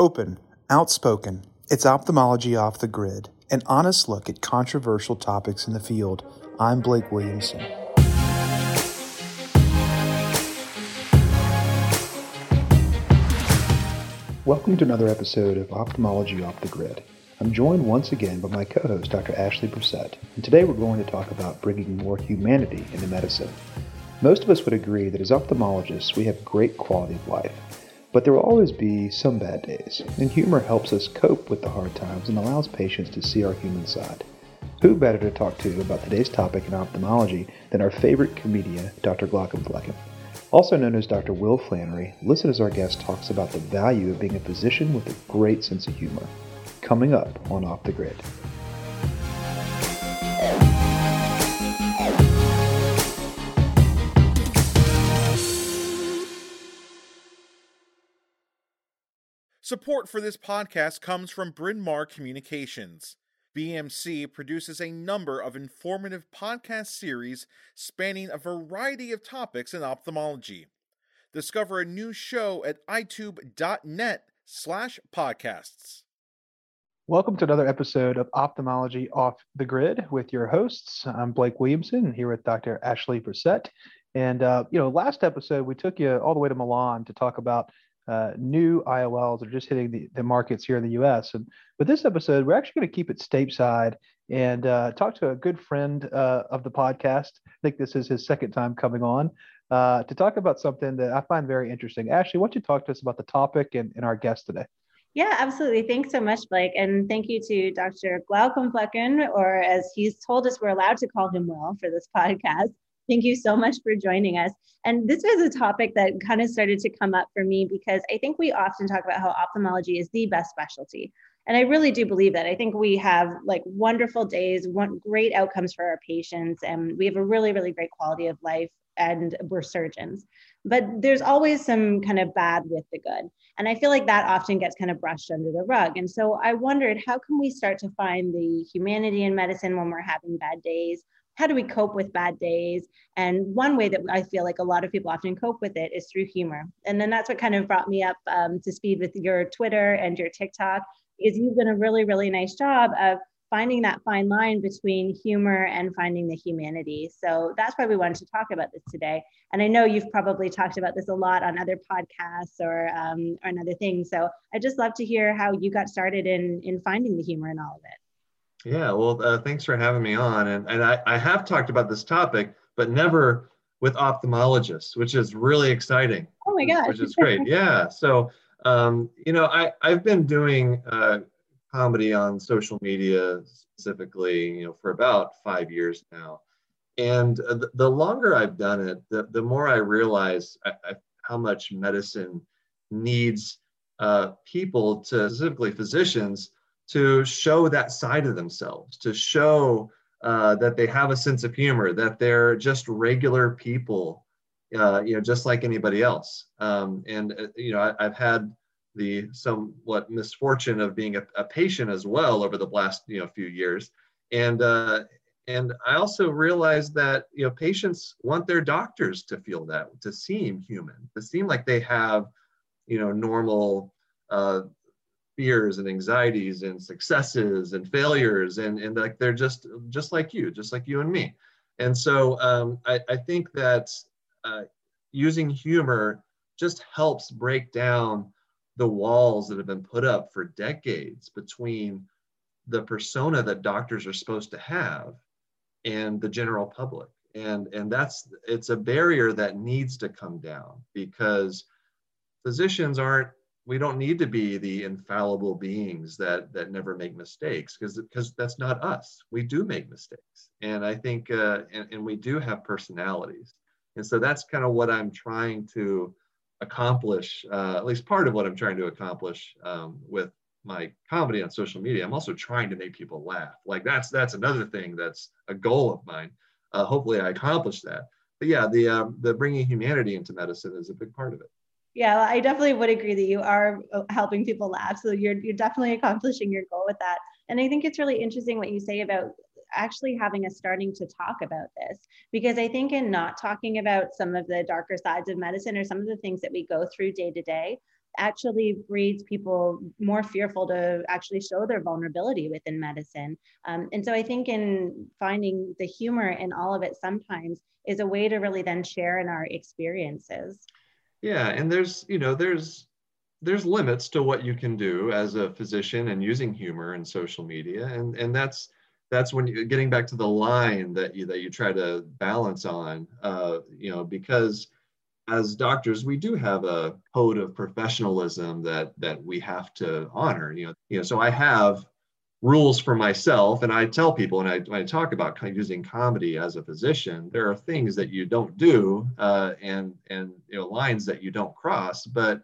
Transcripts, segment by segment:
Open, outspoken, it's ophthalmology off the grid, an honest look at controversial topics in the field. I'm Blake Williamson. Welcome to another episode of Ophthalmology Off the Grid. I'm joined once again by my co host, Dr. Ashley Brissett, and today we're going to talk about bringing more humanity into medicine. Most of us would agree that as ophthalmologists, we have great quality of life. But there will always be some bad days, and humor helps us cope with the hard times and allows patients to see our human side. Who better to talk to about today's topic in ophthalmology than our favorite comedian, Dr. Glaucomflecken? Also known as Dr. Will Flanders, listen as our guest talks about the value of being a physician with a great sense of humor. Coming up on Off the Grid. Support for this podcast comes from Bryn Mawr Communications. BMC produces a number of informative podcast series spanning a variety of topics in ophthalmology. Discover a new show at eyetube.net slash podcasts. Welcome to another episode of Ophthalmology Off the Grid with your hosts. I'm Blake Williamson here with Dr. Ashley Brissett. And, uh, you know, last episode, we took you all the way to Milan to talk about uh, new IOLs that are just hitting the, the markets here in the US. And with this episode, we're actually going to keep it stateside and uh, talk to a good friend uh, of the podcast. I think this is his second time coming on uh, to talk about something that I find very interesting. Ashley, why don't you talk to us about the topic and, and our guest today? Yeah, absolutely. Thanks so much, Blake. And thank you to Dr. Glaucomflecken, or as he's told us, we're allowed to call him Will for this podcast. Thank you so much for joining us. And this was a topic that kind of started to come up for me because I think we often talk about how ophthalmology is the best specialty. And I really do believe that. I think we have like wonderful days, one great outcomes for our patients, and we have a really, really great quality of life, and we're surgeons. But there's always some kind of bad with the good. And I feel like that often gets kind of brushed under the rug. And so I wondered how can we start to find the humanity in medicine when we're having bad days? How do we cope with bad days? And one way that I feel like a lot of people often cope with it is through humor. And then that's what kind of brought me up um, to speed with your Twitter and your TikTok, is you've done a really, really nice job of finding that fine line between humor and finding the humanity. So that's why we wanted to talk about this today. And I know you've probably talked about this a lot on other podcasts or um, or other things. So I just love to hear how you got started in in finding the humor in all of it. Yeah, well, uh, thanks for having me on. And, and I, I have talked about this topic, but never with ophthalmologists, which is really exciting. Oh my gosh. Which is great. yeah. So, um, you know, I, I've been doing uh, comedy on social media specifically, you know, for about five years now. And uh, the, the longer I've done it, the, the more I realize I, I, how much medicine needs uh, people to, specifically physicians, to show that side of themselves, to show uh, that they have a sense of humor, that they're just regular people, uh, you know, just like anybody else. Um, and uh, you know, I, have had the somewhat misfortune of being a, a, patient as well over the last you know few years, and uh, and I also realized that you know patients want their doctors to feel that, to seem human, to seem like they have you know normal uh, fears and anxieties and successes and failures. And, and like they're just just like you just like you and me. And so um, I, I think that uh, using humor just helps break down the walls that have been put up for decades between the persona that doctors are supposed to have and the general public. And and that's it's a barrier that needs to come down because physicians aren't we don't need to be the infallible beings that that never make mistakes because because that's not us. We do make mistakes. And i think uh, and, and we do have personalities. And so that's kind of what i'm trying to accomplish uh, at least part of what i'm trying to accomplish um, with my comedy on social media. I'm also trying to make people laugh. Like that's that's another thing that's a goal of mine. Uh, hopefully i accomplish that. But yeah the um, the bringing humanity into medicine is a big part of it yeah, I definitely would agree that you are uh, helping people laugh. So you're you're definitely accomplishing your goal with that. And I think it's really interesting what you say about actually having us starting to talk about this because I think in not talking about some of the darker sides of medicine or some of the things that we go through day to day, actually breeds people more fearful to actually show their vulnerability within medicine. Um, and so I think in finding the humor in all of it sometimes is a way to really then share in our experiences. Yeah, and there's, you know, there's there's limits to what you can do as a physician and using humor and social media and and that's that's when you getting back to the line that you that you try to balance on uh, you know because as doctors we do have a code of professionalism that that we have to honor you know you know so i have rules for myself and i tell people when i, when I talk about kind of using comedy as a physician there are things that you don't do uh, and and you know lines that you don't cross but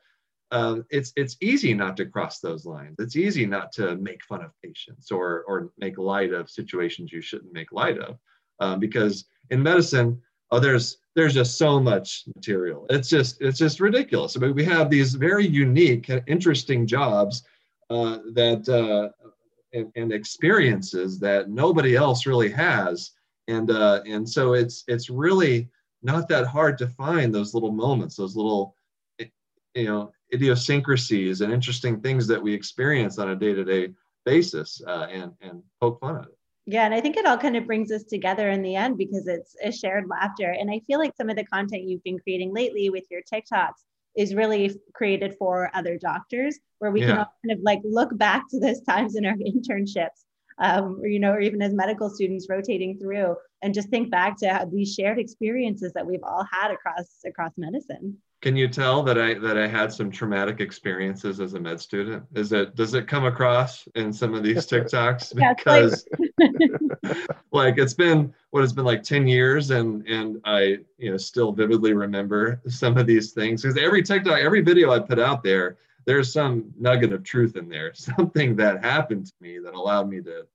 um, it's it's easy not to cross those lines. It's easy not to make fun of patients or or make light of situations you shouldn't make light of, um, because in medicine, oh, there's there's just so much material. It's just it's just ridiculous. I mean, we have these very unique interesting jobs uh, that uh, and, and, experiences that nobody else really has, and uh, and so it's it's really not that hard to find those little moments, those little you know idiosyncrasies and interesting things that we experience on a day-to-day basis uh, and and poke fun at it. Yeah and i think it all kind of brings us together in the end because it's a shared laughter. And i feel like some of the content you've been creating lately with your tiktoks is really created for other doctors where we yeah. can all kind of like look back to those times in our internships um, or you know or even as medical students rotating through and just think back to these shared experiences that we've all had across across medicine can you tell that I that I had some traumatic experiences as a med student? Is it does it come across in some of these TikToks? Because like it's been what it's been like 10 years and and I you know still vividly remember some of these things because every TikTok, every video I put out there, there's some nugget of truth in there, something that happened to me that allowed me to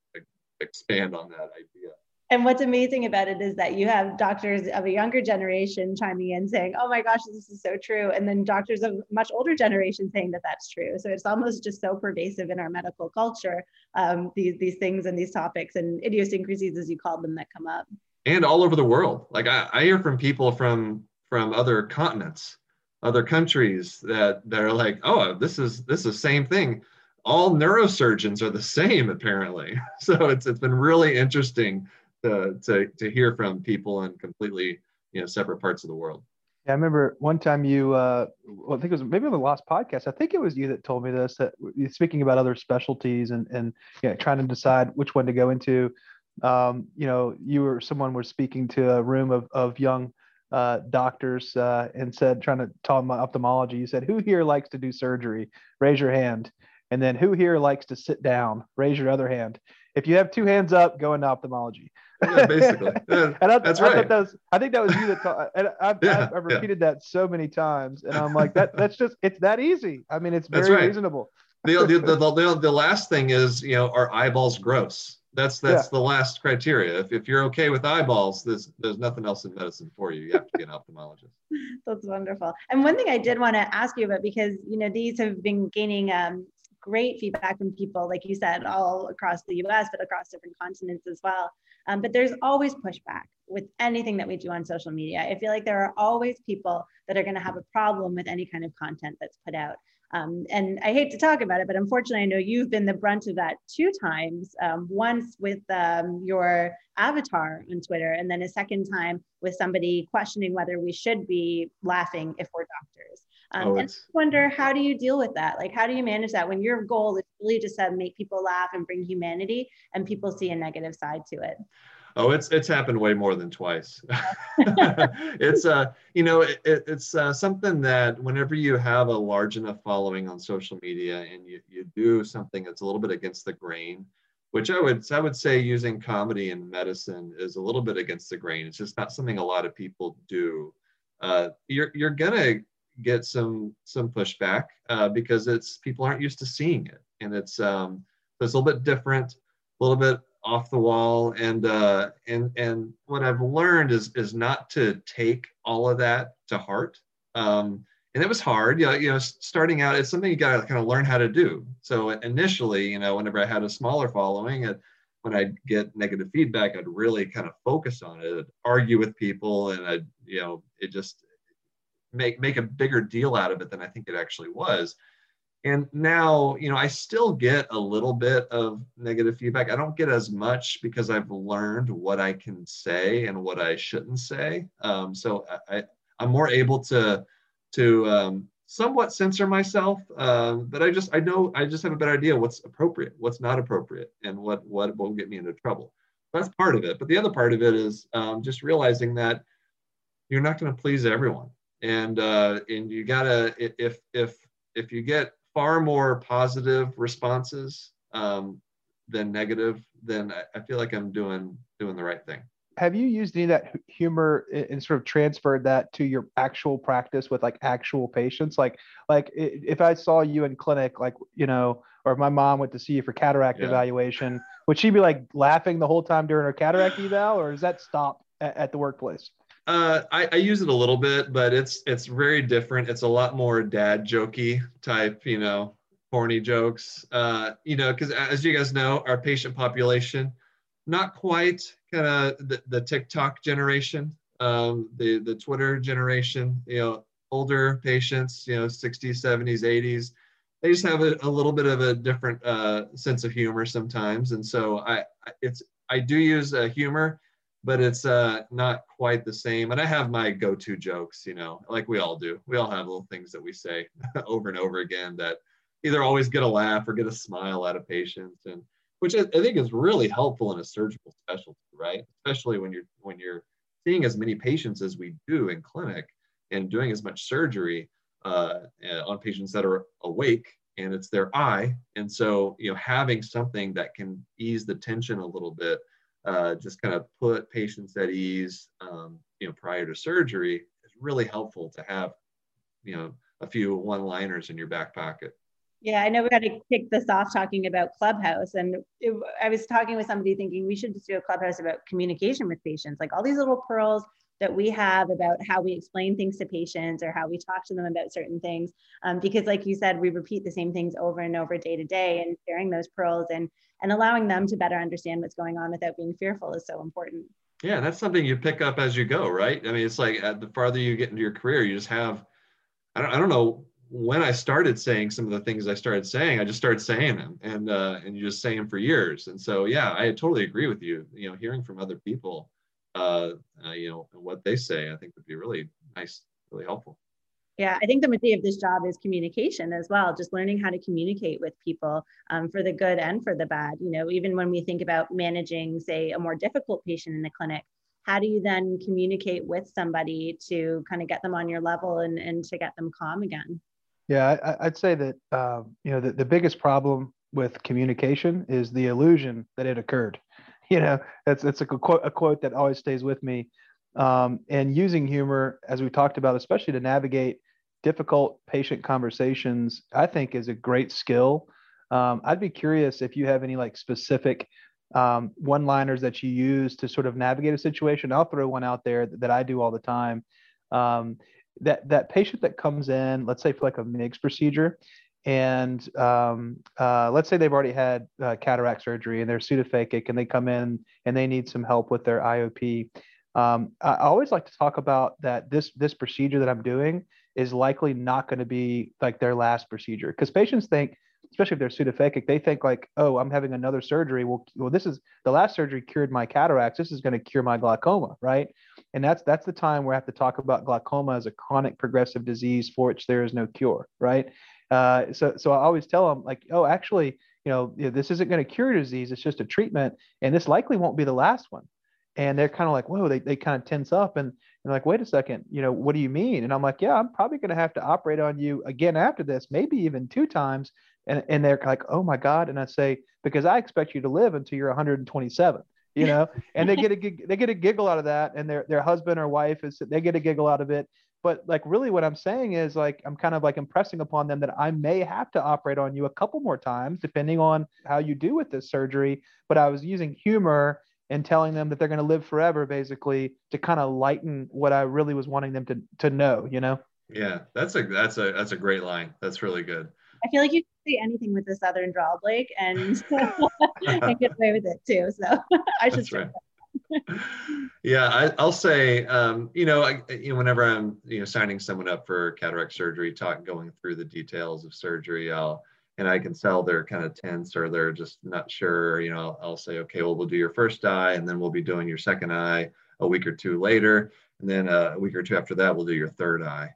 expand on that idea and what's amazing about it is that you have doctors of a younger generation chiming in saying oh my gosh this is so true. And then doctors of much older generation saying that that's true. So it's almost just so pervasive in our medical culture um, these, these things and these topics and idiosyncrasies as you called them that come up. And all over the world. Like i, I hear from people from from other continents other countries that that are like oh this is this is the same thing. All neurosurgeons are the same apparently. So it's it's been really interesting to, to, to hear from people in completely you know separate parts of the world. Yeah, I remember one time you, uh, well, I think it was maybe on the last podcast. I think it was you that told me this. That speaking about other specialties and and know, trying to decide which one to go into. Um, you know, you or someone was speaking to a room of of young uh, doctors uh, and said, trying to talk about ophthalmology. You said, "Who here likes to do surgery? Raise your hand." And then, who here likes to sit down? Raise your other hand. If you have two hands up, go into ophthalmology yeah, basically. Yeah, and I, that's I right. That was, I think that was you that taught, and I've, yeah, I've, I've repeated that so many times, and I'm like, that that's just it's that easy. I mean, it's very right. reasonable. the, the, the, the, the last thing is, you know, are eyeballs gross? That's that's the last criteria. If, if you're okay with eyeballs, there's there's nothing else in medicine for you. You have to be an ophthalmologist. That's wonderful. And one thing I did want to ask you about because you know these have been gaining um, great feedback from people, like you said, all across the US, but across different continents as well. Um, but there's always pushback with anything that we do on social media. I feel like there are always people that are going to have a problem with any kind of content that's put out. Um, and I hate to talk about it, but unfortunately, I know you've been the brunt of that two times. Um, once with um, your avatar on Twitter, and then a second time with somebody questioning whether we should be laughing if we're doctors. Um, oh, and I wonder how do you deal with that? Like, how do you manage that when your goal is really just to make people laugh and bring humanity, and people see a negative side to it? Oh, it's it's happened way more than twice. it's uh, you know, it, it's uh, something that whenever you have a large enough following on social media and you you do something that's a little bit against the grain, which I would I would say using comedy in medicine is a little bit against the grain. It's just not something a lot of people do. Uh, you're you're gonna get some some pushback uh, because it's people aren't used to seeing it, and it's um, it's a little bit different, a little bit off the wall, and uh, and and what I've learned is is not to take all of that to heart. Um, and it was hard, you know, you know, starting out, it's something you got to kind of learn how to do. So initially, you know, whenever I had a smaller following, it, when I'd get negative feedback, I'd really kind of focus on it, I'd argue with people, and I, you know, it just make make a bigger deal out of it than I think it actually was. And now, you know, I still get a little bit of negative feedback. I don't get as much because I've learned what I can say and what I shouldn't say. Um, so I, I'm more able to to um, somewhat censor myself, um, but I just I know I just have a better idea what's appropriate, what's not appropriate, and what what will get me into trouble. That's part of it. But the other part of it is um, just realizing that you're not going to please everyone, and uh, and you gotta if if if you get far more positive responses um, than negative, then I, I feel like I'm doing doing the right thing. Have you used any of that humor and sort of transferred that to your actual practice with like actual patients? Like like if i saw you in clinic like you know or if my mom went to see you for cataract yeah. evaluation would she be like laughing the whole time during her cataract eval or does that stop at, at the workplace uh, I, I, use it a little bit, but it's it's very different. It's a lot more dad jokey type, you know, horny jokes. Uh, you know, because as you guys know, our patient population, not quite kind of the, the TikTok generation, um, the the Twitter generation. You know, older patients, you know, 60s, 70s, 80s. They just have a, a little bit of a different uh, sense of humor sometimes, and so I it's I do use uh, humor, but it's uh, not quite the same. And I have my go-to jokes, you know, like we all do. We all have little things that we say over and over again that either always get a laugh or get a smile out of patients and which I, think is really helpful in a surgical specialty, right? Especially when you're when you're seeing as many patients as we do in clinic and doing as much surgery uh, on patients that are awake and it's their eye. And so, you know, having something that can ease the tension a little bit, uh, just kind of put patients at ease, um, you know, prior to surgery is really helpful to have, you know, a few one-liners in your back pocket. Yeah, I know we got to kick this off talking about Clubhouse. And it, I was talking with somebody thinking we should just do a Clubhouse about communication with patients, like all these little pearls that we have about how we explain things to patients or how we talk to them about certain things. Um, because, like you said, we repeat the same things over and over day to day, and sharing those pearls and and allowing them to better understand what's going on without being fearful is so important. Yeah, that's something you pick up as you go, right? I mean, it's like uh, the farther you get into your career, you just have. I don't, I don't know when I started saying some of the things I started saying, I just started saying them and uh, and you just say them for years. And so yeah, I totally agree with you. You know, hearing from other people, uh, uh, you know, what they say, I think would be really nice, really helpful. Yeah, I think the majority of this job is communication as well, just learning how to communicate with people um, for the good and for the bad. You know, even when we think about managing, say, a more difficult patient in the clinic, how do you then communicate with somebody to kind of get them on your level and, and to get them calm again? Yeah, I, would say that um, you know the, the biggest problem with communication is the illusion that it occurred. You know, that's that's a quote a quote that always stays with me. Um, and using humor, as we talked about, especially to navigate difficult patient conversations, I think is a great skill. Um, I'd be curious if you have any like specific um, one-liners that you use to sort of navigate a situation. I'll throw one out there that, that I do all the time. Um, that that patient that comes in, let's say for like a MIGS procedure, and um, uh, let's say they've already had uh, cataract surgery and they're pseudophakic and they come in and they need some help with their IOP. Um, I always like to talk about that this this procedure that I'm doing is likely not going to be like their last procedure because patients think especially if they're pseudophakic, they think like, oh, I'm having another surgery. Well, well, this is the last surgery cured my cataracts. This is going to cure my glaucoma, right? And that's that's the time where I have to talk about glaucoma as a chronic progressive disease for which there is no cure, right? Uh, so so I always tell them like, oh, actually, you know, this isn't going to cure disease. It's just a treatment, and this likely won't be the last one. And they're kind of like, whoa, they, they kind of tense up and, and like, wait a second, you know, what do you mean? And I'm like, yeah, I'm probably going to have to operate on you again after this, maybe even two times and, and they're like, oh my God. And I say, because I expect you to live until you're 127, you know, and they get a, they get a giggle out of that. And their, their husband or wife is, they get a giggle out of it. But like, really what I'm saying is like, I'm kind of like impressing upon them that I may have to operate on you a couple more times, depending on how you do with this surgery. But I was using humor and telling them that they're going to live forever, basically, to kind of lighten what I really was wanting them to to know. You know. Yeah, that's a that's a that's a great line. That's really good. I feel like you can say anything with the Southern drawl, Blake, and I get away with it too. So I should. That's right. Yeah, I, will say, um, you know, I, you know, whenever I'm, you know, signing someone up for cataract surgery, talk going through the details of surgery, I'll, and I can tell they're kind of tense or they're just not sure. You know, I'll say, okay, well, we'll do your first eye, and then we'll be doing your second eye a week or two later, and then uh, a week or two after that, we'll do your third eye,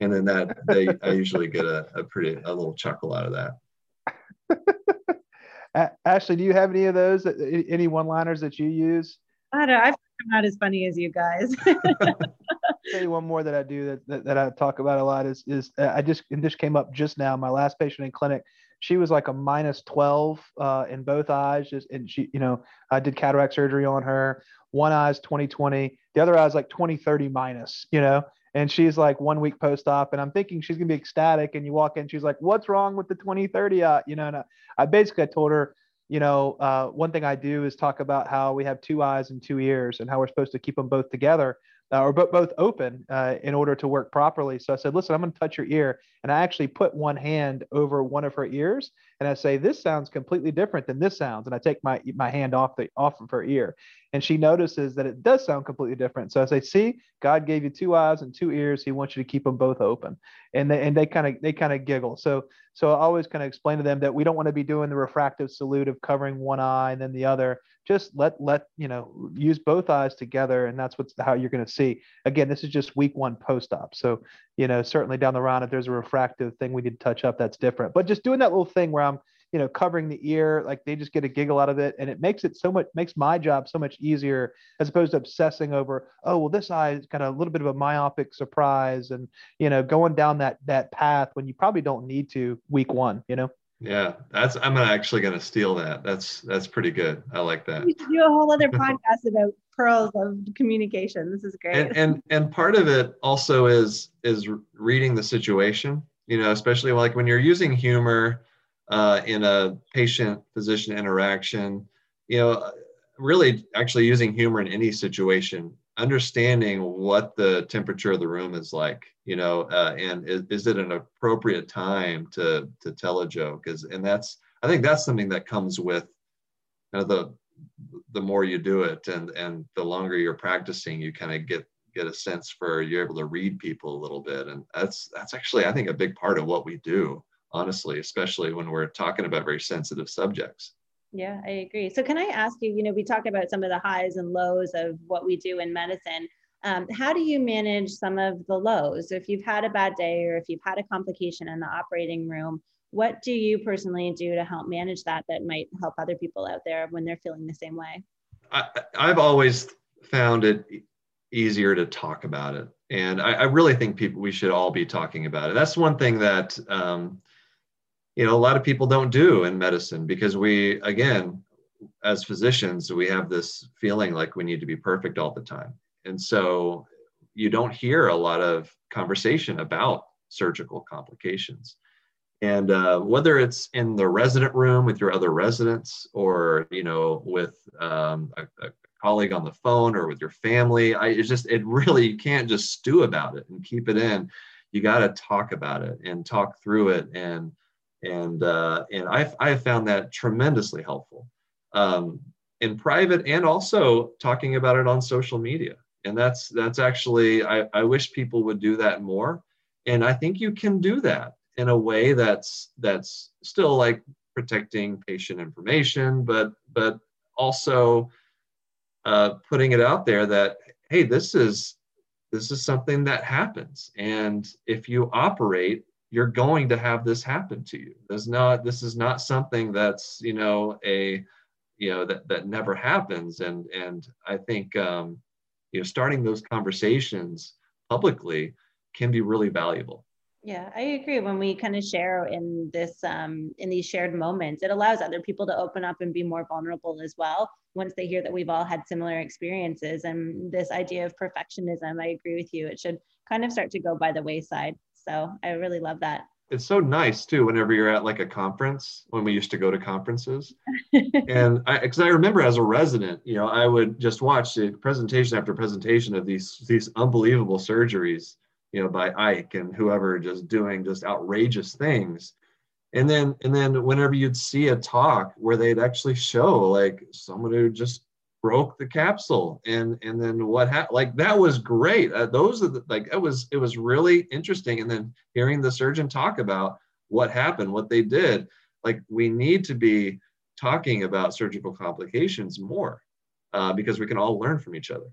and then that they, I usually get a, a pretty a little chuckle out of that. Ashley, do you have any of those? Any one-liners that you use? I don't. I'm not as funny as you guys. tell you one more that I do that, that, that I talk about a lot is is uh, I just and this came up just now. My last patient in clinic, she was like a minus 12 uh, in both eyes. Just and she, you know, I did cataract surgery on her. One eye's 2020, the other eye's like 2030 minus. You know, and she's like one week post op, and I'm thinking she's gonna be ecstatic. And you walk in, she's like, "What's wrong with the 2030 eye?" You know, and I, I basically I told her you know, uh, one thing I do is talk about how we have two eyes and two ears and how we're supposed to keep them both together uh, or bo- both open uh, in order to work properly. So I said, listen, I'm going to touch your ear. And I actually put one hand over one of her ears and I say, this sounds completely different than this sounds. And I take my, my hand off the off of her ear and she notices that it does sound completely different. So I say, see, God gave you two eyes and two ears. He wants you to keep them both open. And they, and they kind of, they kind of giggle. So, so I always kind of explain to them that we don't want to be doing the refractive salute of covering one eye and then the other just let let you know use both eyes together and that's what's how you're going to see again this is just week one post-op so you know certainly down the road if there's a refractive thing we need to touch up that's different. But just doing that little thing where i'm you know covering the ear like they just get a giggle out of it and it makes it so much makes my job so much easier as opposed to obsessing over oh well this eye's got a little bit of a myopic surprise and you know going down that that path when you probably don't need to week one you know yeah, that's I'm actually going to steal that. That's that's pretty good. I like that. We should do a whole other podcast about pearls of communication. This is great. And, and and part of it also is is reading the situation. You know, especially like when you're using humor uh, in a patient physician interaction. You know, really actually using humor in any situation understanding what the temperature of the room is like you know uh, and is, is, it an appropriate time to to tell a joke? Is and that's i think that's something that comes with you know, the the more you do it and and the longer you're practicing you kind of get get a sense for you're able to read people a little bit. And that's that's actually i think a big part of what we do honestly especially when we're talking about very sensitive subjects yeah, I agree. So, can I ask you? You know, we talk about some of the highs and lows of what we do in medicine. Um, how do you manage some of the lows? If you've had a bad day or if you've had a complication in the operating room, what do you personally do to help manage that that might help other people out there when they're feeling the same way? I, have always found it easier to talk about it. And I, I, really think people, we should all be talking about it. That's one thing that, um, you know a lot of people don't do in medicine because we again as physicians we have this feeling like we need to be perfect all the time. And so you don't hear a lot of conversation about surgical complications. And uh, whether it's in the resident room with your other residents or you know with um, a, a, colleague on the phone or with your family i it's just it really you can't just stew about it and keep it in. You got to talk about it and talk through it and and uh, and I've I've found that tremendously helpful um, in private and also talking about it on social media. And that's that's actually I, I wish people would do that more. And I think you can do that in a way that's that's still like protecting patient information, but but also uh, putting it out there that hey, this is this is something that happens, and if you operate you're going to have this happen to you. There's not, this is not something that's, you know, a, you know, that, that never happens. And, and I think, um, you know, starting those conversations publicly can be really valuable. Yeah, I agree. When we kind of share in this, um, in these shared moments, it allows other people to open up and be more vulnerable as well. Once they hear that we've all had similar experiences, and this idea of perfectionism, I agree with you. It should kind of start to go by the wayside. So I really love that. It's so nice too whenever you're at like a conference when we used to go to conferences. and I because I remember as a resident, you know, I would just watch the presentation after presentation of these these unbelievable surgeries, you know, by Ike and whoever just doing just outrageous things. And then and then whenever you'd see a talk where they'd actually show like someone who just broke the capsule and and then what happened like that was great. Uh, those are the, like it was it was really interesting and then hearing the surgeon talk about what happened what they did like we need to be talking about surgical complications more uh, because we can all learn from each other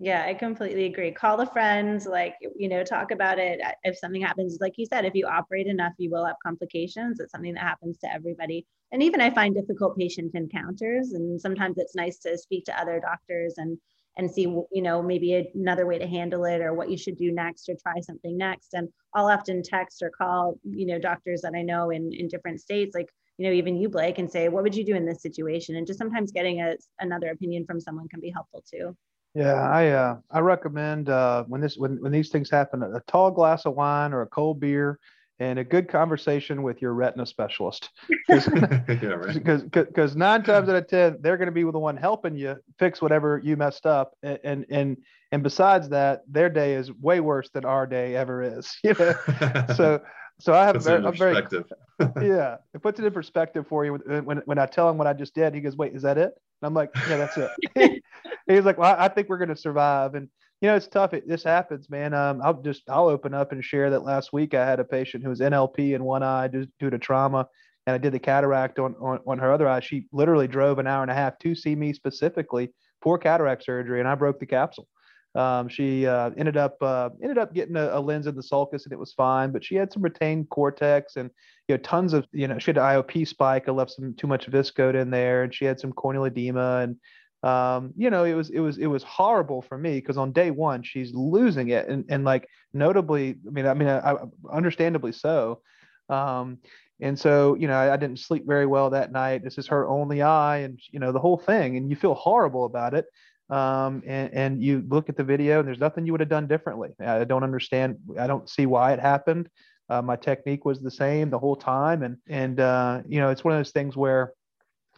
yeah, I completely agree. Call the friends, like, you know, talk about it. If something happens, like you said, if you operate enough, you will have complications. It's something that happens to everybody. And even I find difficult patient encounters. And sometimes it's nice to speak to other doctors and and see, you know, maybe another way to handle it or what you should do next or try something next. And I'll often text or call, you know, doctors that I know in, in different states, like, you know, even you, Blake, and say, what would you do in this situation? And just sometimes getting a, another opinion from someone can be helpful too. Yeah, I uh, I recommend uh, when this when when these things happen, a tall glass of wine or a cold beer, and a good conversation with your retina specialist. Because yeah, right. nine times out of ten, they're going to be the one helping you fix whatever you messed up, and and and, and besides that, their day is way worse than our day ever is. You know, so. So I have a very, very, yeah, it puts it in perspective for you when, when I tell him what I just did. He goes, "Wait, is that it?" And I'm like, "Yeah, that's it." He's like, "Well, I think we're going to survive." And you know, it's tough. It, this happens, man. Um, I'll just I'll open up and share that last week I had a patient who was NLP in one eye due, due to trauma, and I did the cataract on, on on her other eye. She literally drove an hour and a half to see me specifically for cataract surgery, and I broke the capsule. Um, she uh, ended up uh, ended up getting a, a, lens in the sulcus and it was fine, but she had some retained cortex and you know tons of you know she had an IOP spike. I left some too much viscoat in there, and she had some corneal edema and um, you know it was it was it was horrible for me because on day one she's losing it and and like notably I mean I mean I, I understandably so. Um, and so, you know, I, I, didn't sleep very well that night. This is her only eye, and you know, the whole thing, and you feel horrible about it um, and, and you look at the video and there's nothing you would have done differently. I don't understand. I don't see why it happened. Uh, my technique was the same the whole time. And, and, uh, you know, it's one of those things where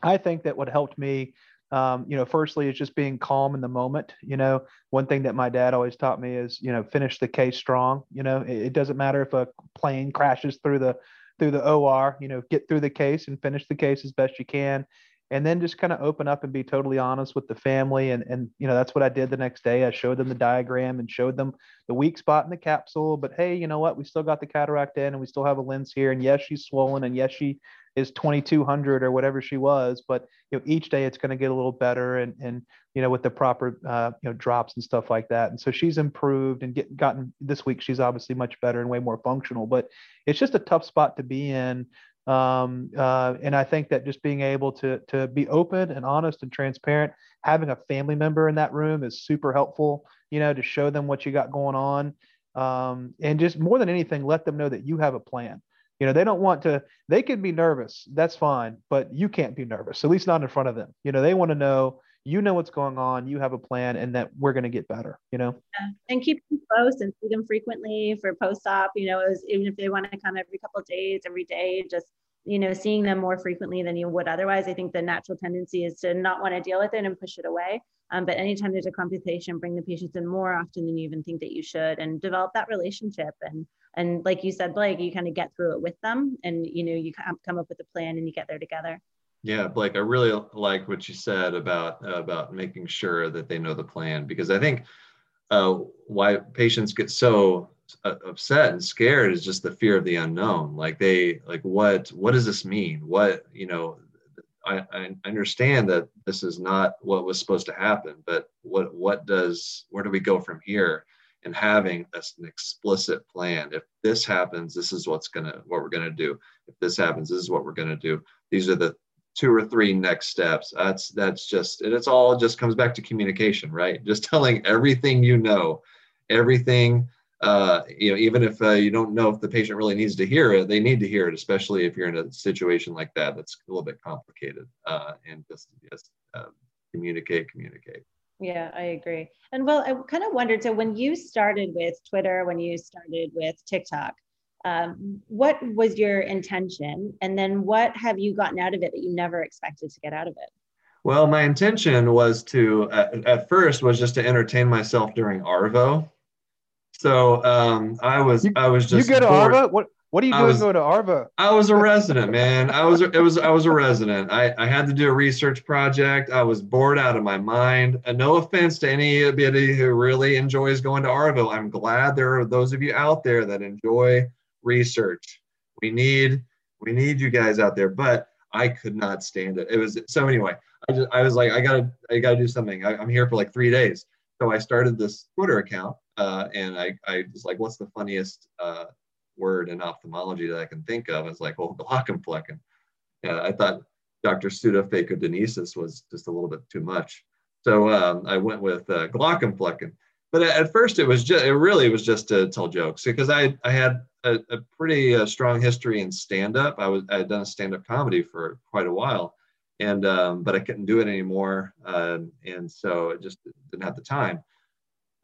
I think that what helped me, um, you know, firstly is just being calm in the moment. You know, one thing that my dad always taught me is, you know, finish the case strong. You know, it, it doesn't matter if a plane crashes through the, through the OR, you know, get through the case and finish the case as best you can and then just kind of open up and be totally honest with the family and and you know that's what i did the next day i showed them the diagram and showed them the weak spot in the capsule but hey you know what we still got the cataract in and we still have a lens here and yes she's swollen and yes she is 2200 or whatever she was but you know each day it's going to get a little better and and you know with the proper uh, you know drops and stuff like that and so she's improved and get gotten this week she's obviously much better and way more functional but it's just a tough spot to be in um, uh, and I think that just being able to to be open and honest and transparent, having a family member in that room is super helpful. You know, to show them what you got going on, um, and just more than anything, let them know that you have a plan. You know, they don't want to. They can be nervous. That's fine, but you can't be nervous. At least not in front of them. You know, they want to know you know what's going on, you have a plan, and that we're going to get better, you know? Yeah. And keep them close and see them frequently for post op. You know, even if they want to come every couple of days, every day, just, you know, seeing them more frequently than you would otherwise. I think the natural tendency is to not want to deal with it and push it away. Um, but anytime there's a complication, bring the patients in more often than you even think that you should and develop that relationship. And and like you said, Blake, you kind of get through it with them and, you know, you come up with a plan and you get there together. Yeah, Blake, I really like what you said about uh, about making sure that they know the plan because I think uh, why patients get so upset and scared is just the fear of the unknown. Like they like what what does this mean? What you know? I, I understand that this is not what was supposed to happen, but what what does where do we go from here? And having an explicit plan. If this happens, this is what's gonna what we're gonna do. If this happens, this is what we're gonna do. These are the two or three next steps that's that's just it's all just comes back to communication right just telling everything you know everything uh, you know even if uh, you don't know if the patient really needs to hear it they need to hear it especially if you're in a situation like that that's a little bit complicated uh, and just just uh, communicate communicate. Yeah i agree. And well i kind of wondered so when you started with twitter when you started with tiktok um, what was your intention? And then what have you gotten out of it that you never expected to get out of it? Well my intention was to at, at first was just to entertain myself during ARVO so um, i was you, i was just you go to bored. ARVO what What are you doing was- going to ARVO? I was a resident, man. I was it was I was a resident. I, I had to do a research project. I was bored out of my mind. And no offense to anybody who really enjoys going to ARVO. I'm glad there are those of you out there that enjoy research. We need we need you guys out there, but I could not stand it. It was so anyway. I just I was like I gotta I gotta do something. I, I'm here for like three days, so I started this Twitter account, uh, and I I was like, what's the funniest uh, word in ophthalmology that I can think of. It's like, well, Glaucomflecken. Yeah, I thought Dr. Pseudophacodonesis was just a little bit too much. So um, I went with uh, Glaucomflecken. But at first, it was just, it really was just to tell jokes because I, I had a, a pretty uh, strong history in stand up. I was, I had done stand up comedy for quite a while. And, um, but I couldn't do it anymore. Um, and so it just didn't have the time.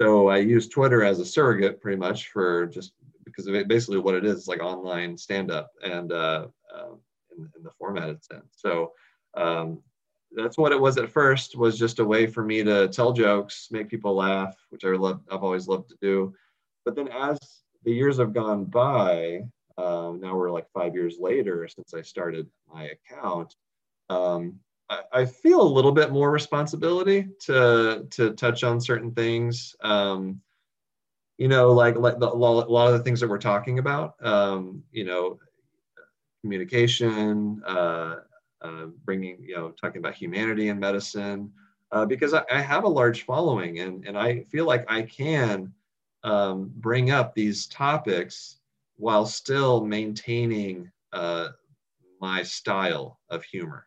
So I use Twitter as a surrogate pretty much for just because basically what it is, is like online stand up and uh, uh, in, in the format it's in. So um, that's what it was at first was just a way for me to tell jokes, make people laugh, which I love, I've always loved to do. But then as the years have gone by, um, now we're like five years later since I started my account. Um, I, feel a little bit more responsibility to to touch on certain things. Um, you know, like like the, a lot of the things that we're talking about. Um, you know, communication, uh, uh, bringing you know, talking about humanity and medicine, uh, because I, I have a large following, and and I feel like I can um, bring up these topics while still maintaining uh, my style of humor,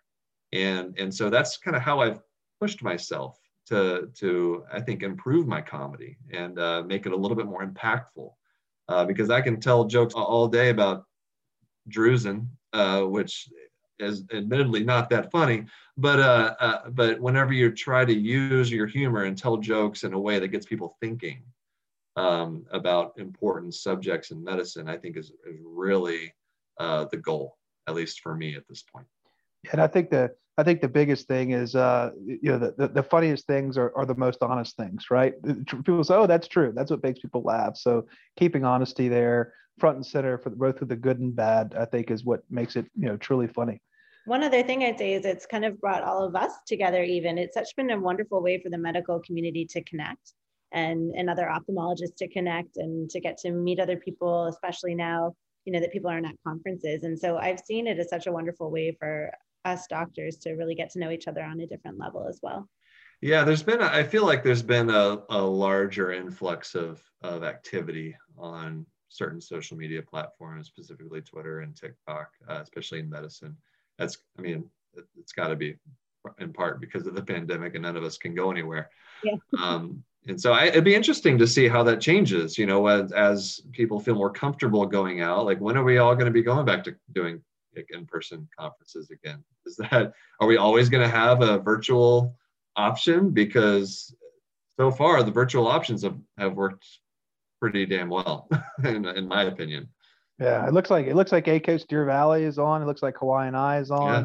and and so that's kind of how I've pushed myself to to I think improve my comedy and uh, make it a little bit more impactful, uh, because I can tell jokes all day about Drusen, uh, which is admittedly not that funny, but uh, uh, but whenever you try to use your humor and tell jokes in a way that gets people thinking um, about important subjects in medicine, I think is, is really uh, the goal, at least for me at this point. And I think the I think the biggest thing is uh, you know the, the, the funniest things are, are the most honest things, right? People say, oh, that's true. That's what makes people laugh. So keeping honesty there front and center for both of the good and bad, I think, is what makes it you know truly funny. One other thing I'd say is it's kind of brought all of us together, even. It's such been a wonderful way for the medical community to connect and, and other ophthalmologists to connect and to get to meet other people, especially now, you know, that people aren't at conferences. And so I've seen it as such a wonderful way for us doctors to really get to know each other on a different level as well. Yeah, there's been, a, I feel like there's been a, a larger influx of, of activity on certain social media platforms, specifically Twitter and TikTok, uh, especially in medicine. That's, I mean, it, it's got to be in part because of the pandemic and none of us can go anywhere. Yeah. Um, and so I, it'd be interesting to see how that changes, you know, as, as people feel more comfortable going out. Like, when are we all going to be going back to doing like, in-person conferences again? Is that, are we always going to have a virtual option? Because so far the virtual options have, have worked pretty damn well, in, in my opinion. Yeah, it looks like it looks like a coast Deer Valley is on. It looks like Hawaiian Eye is on. Yeah.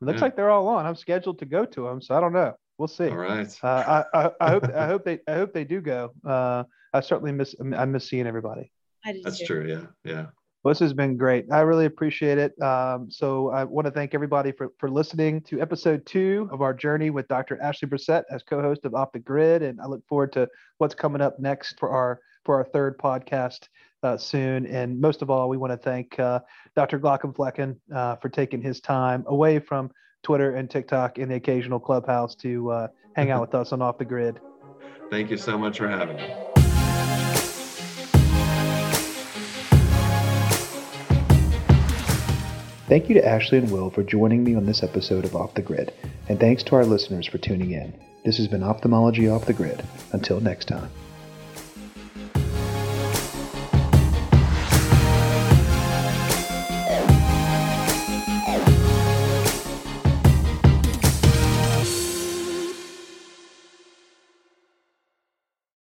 It looks Yeah. like they're all on. I'm scheduled to go to them, so I don't know. We'll see. All right. Uh, I, I, I hope I hope they I hope they do go. Uh, I certainly miss I miss seeing everybody. I That's too. true. Yeah. Yeah. Well, this has been great. I really appreciate it. Um, so I want to thank everybody for, for listening to episode two of our journey with Dr. Ashley Brissett as co-host of Off the Grid, and I look forward to what's coming up next for our for our third podcast uh, soon. And most of all, we want to thank uh, Dr. Glaucomflecken uh, for taking his time away from Twitter and TikTok and the occasional clubhouse to uh, hang out with us on Off the Grid. Thank you so much for having me. Thank you to Ashley and Will for joining me on this episode of Off the Grid, and thanks to our listeners for tuning in. This has been Ophthalmology Off the Grid. Until next time.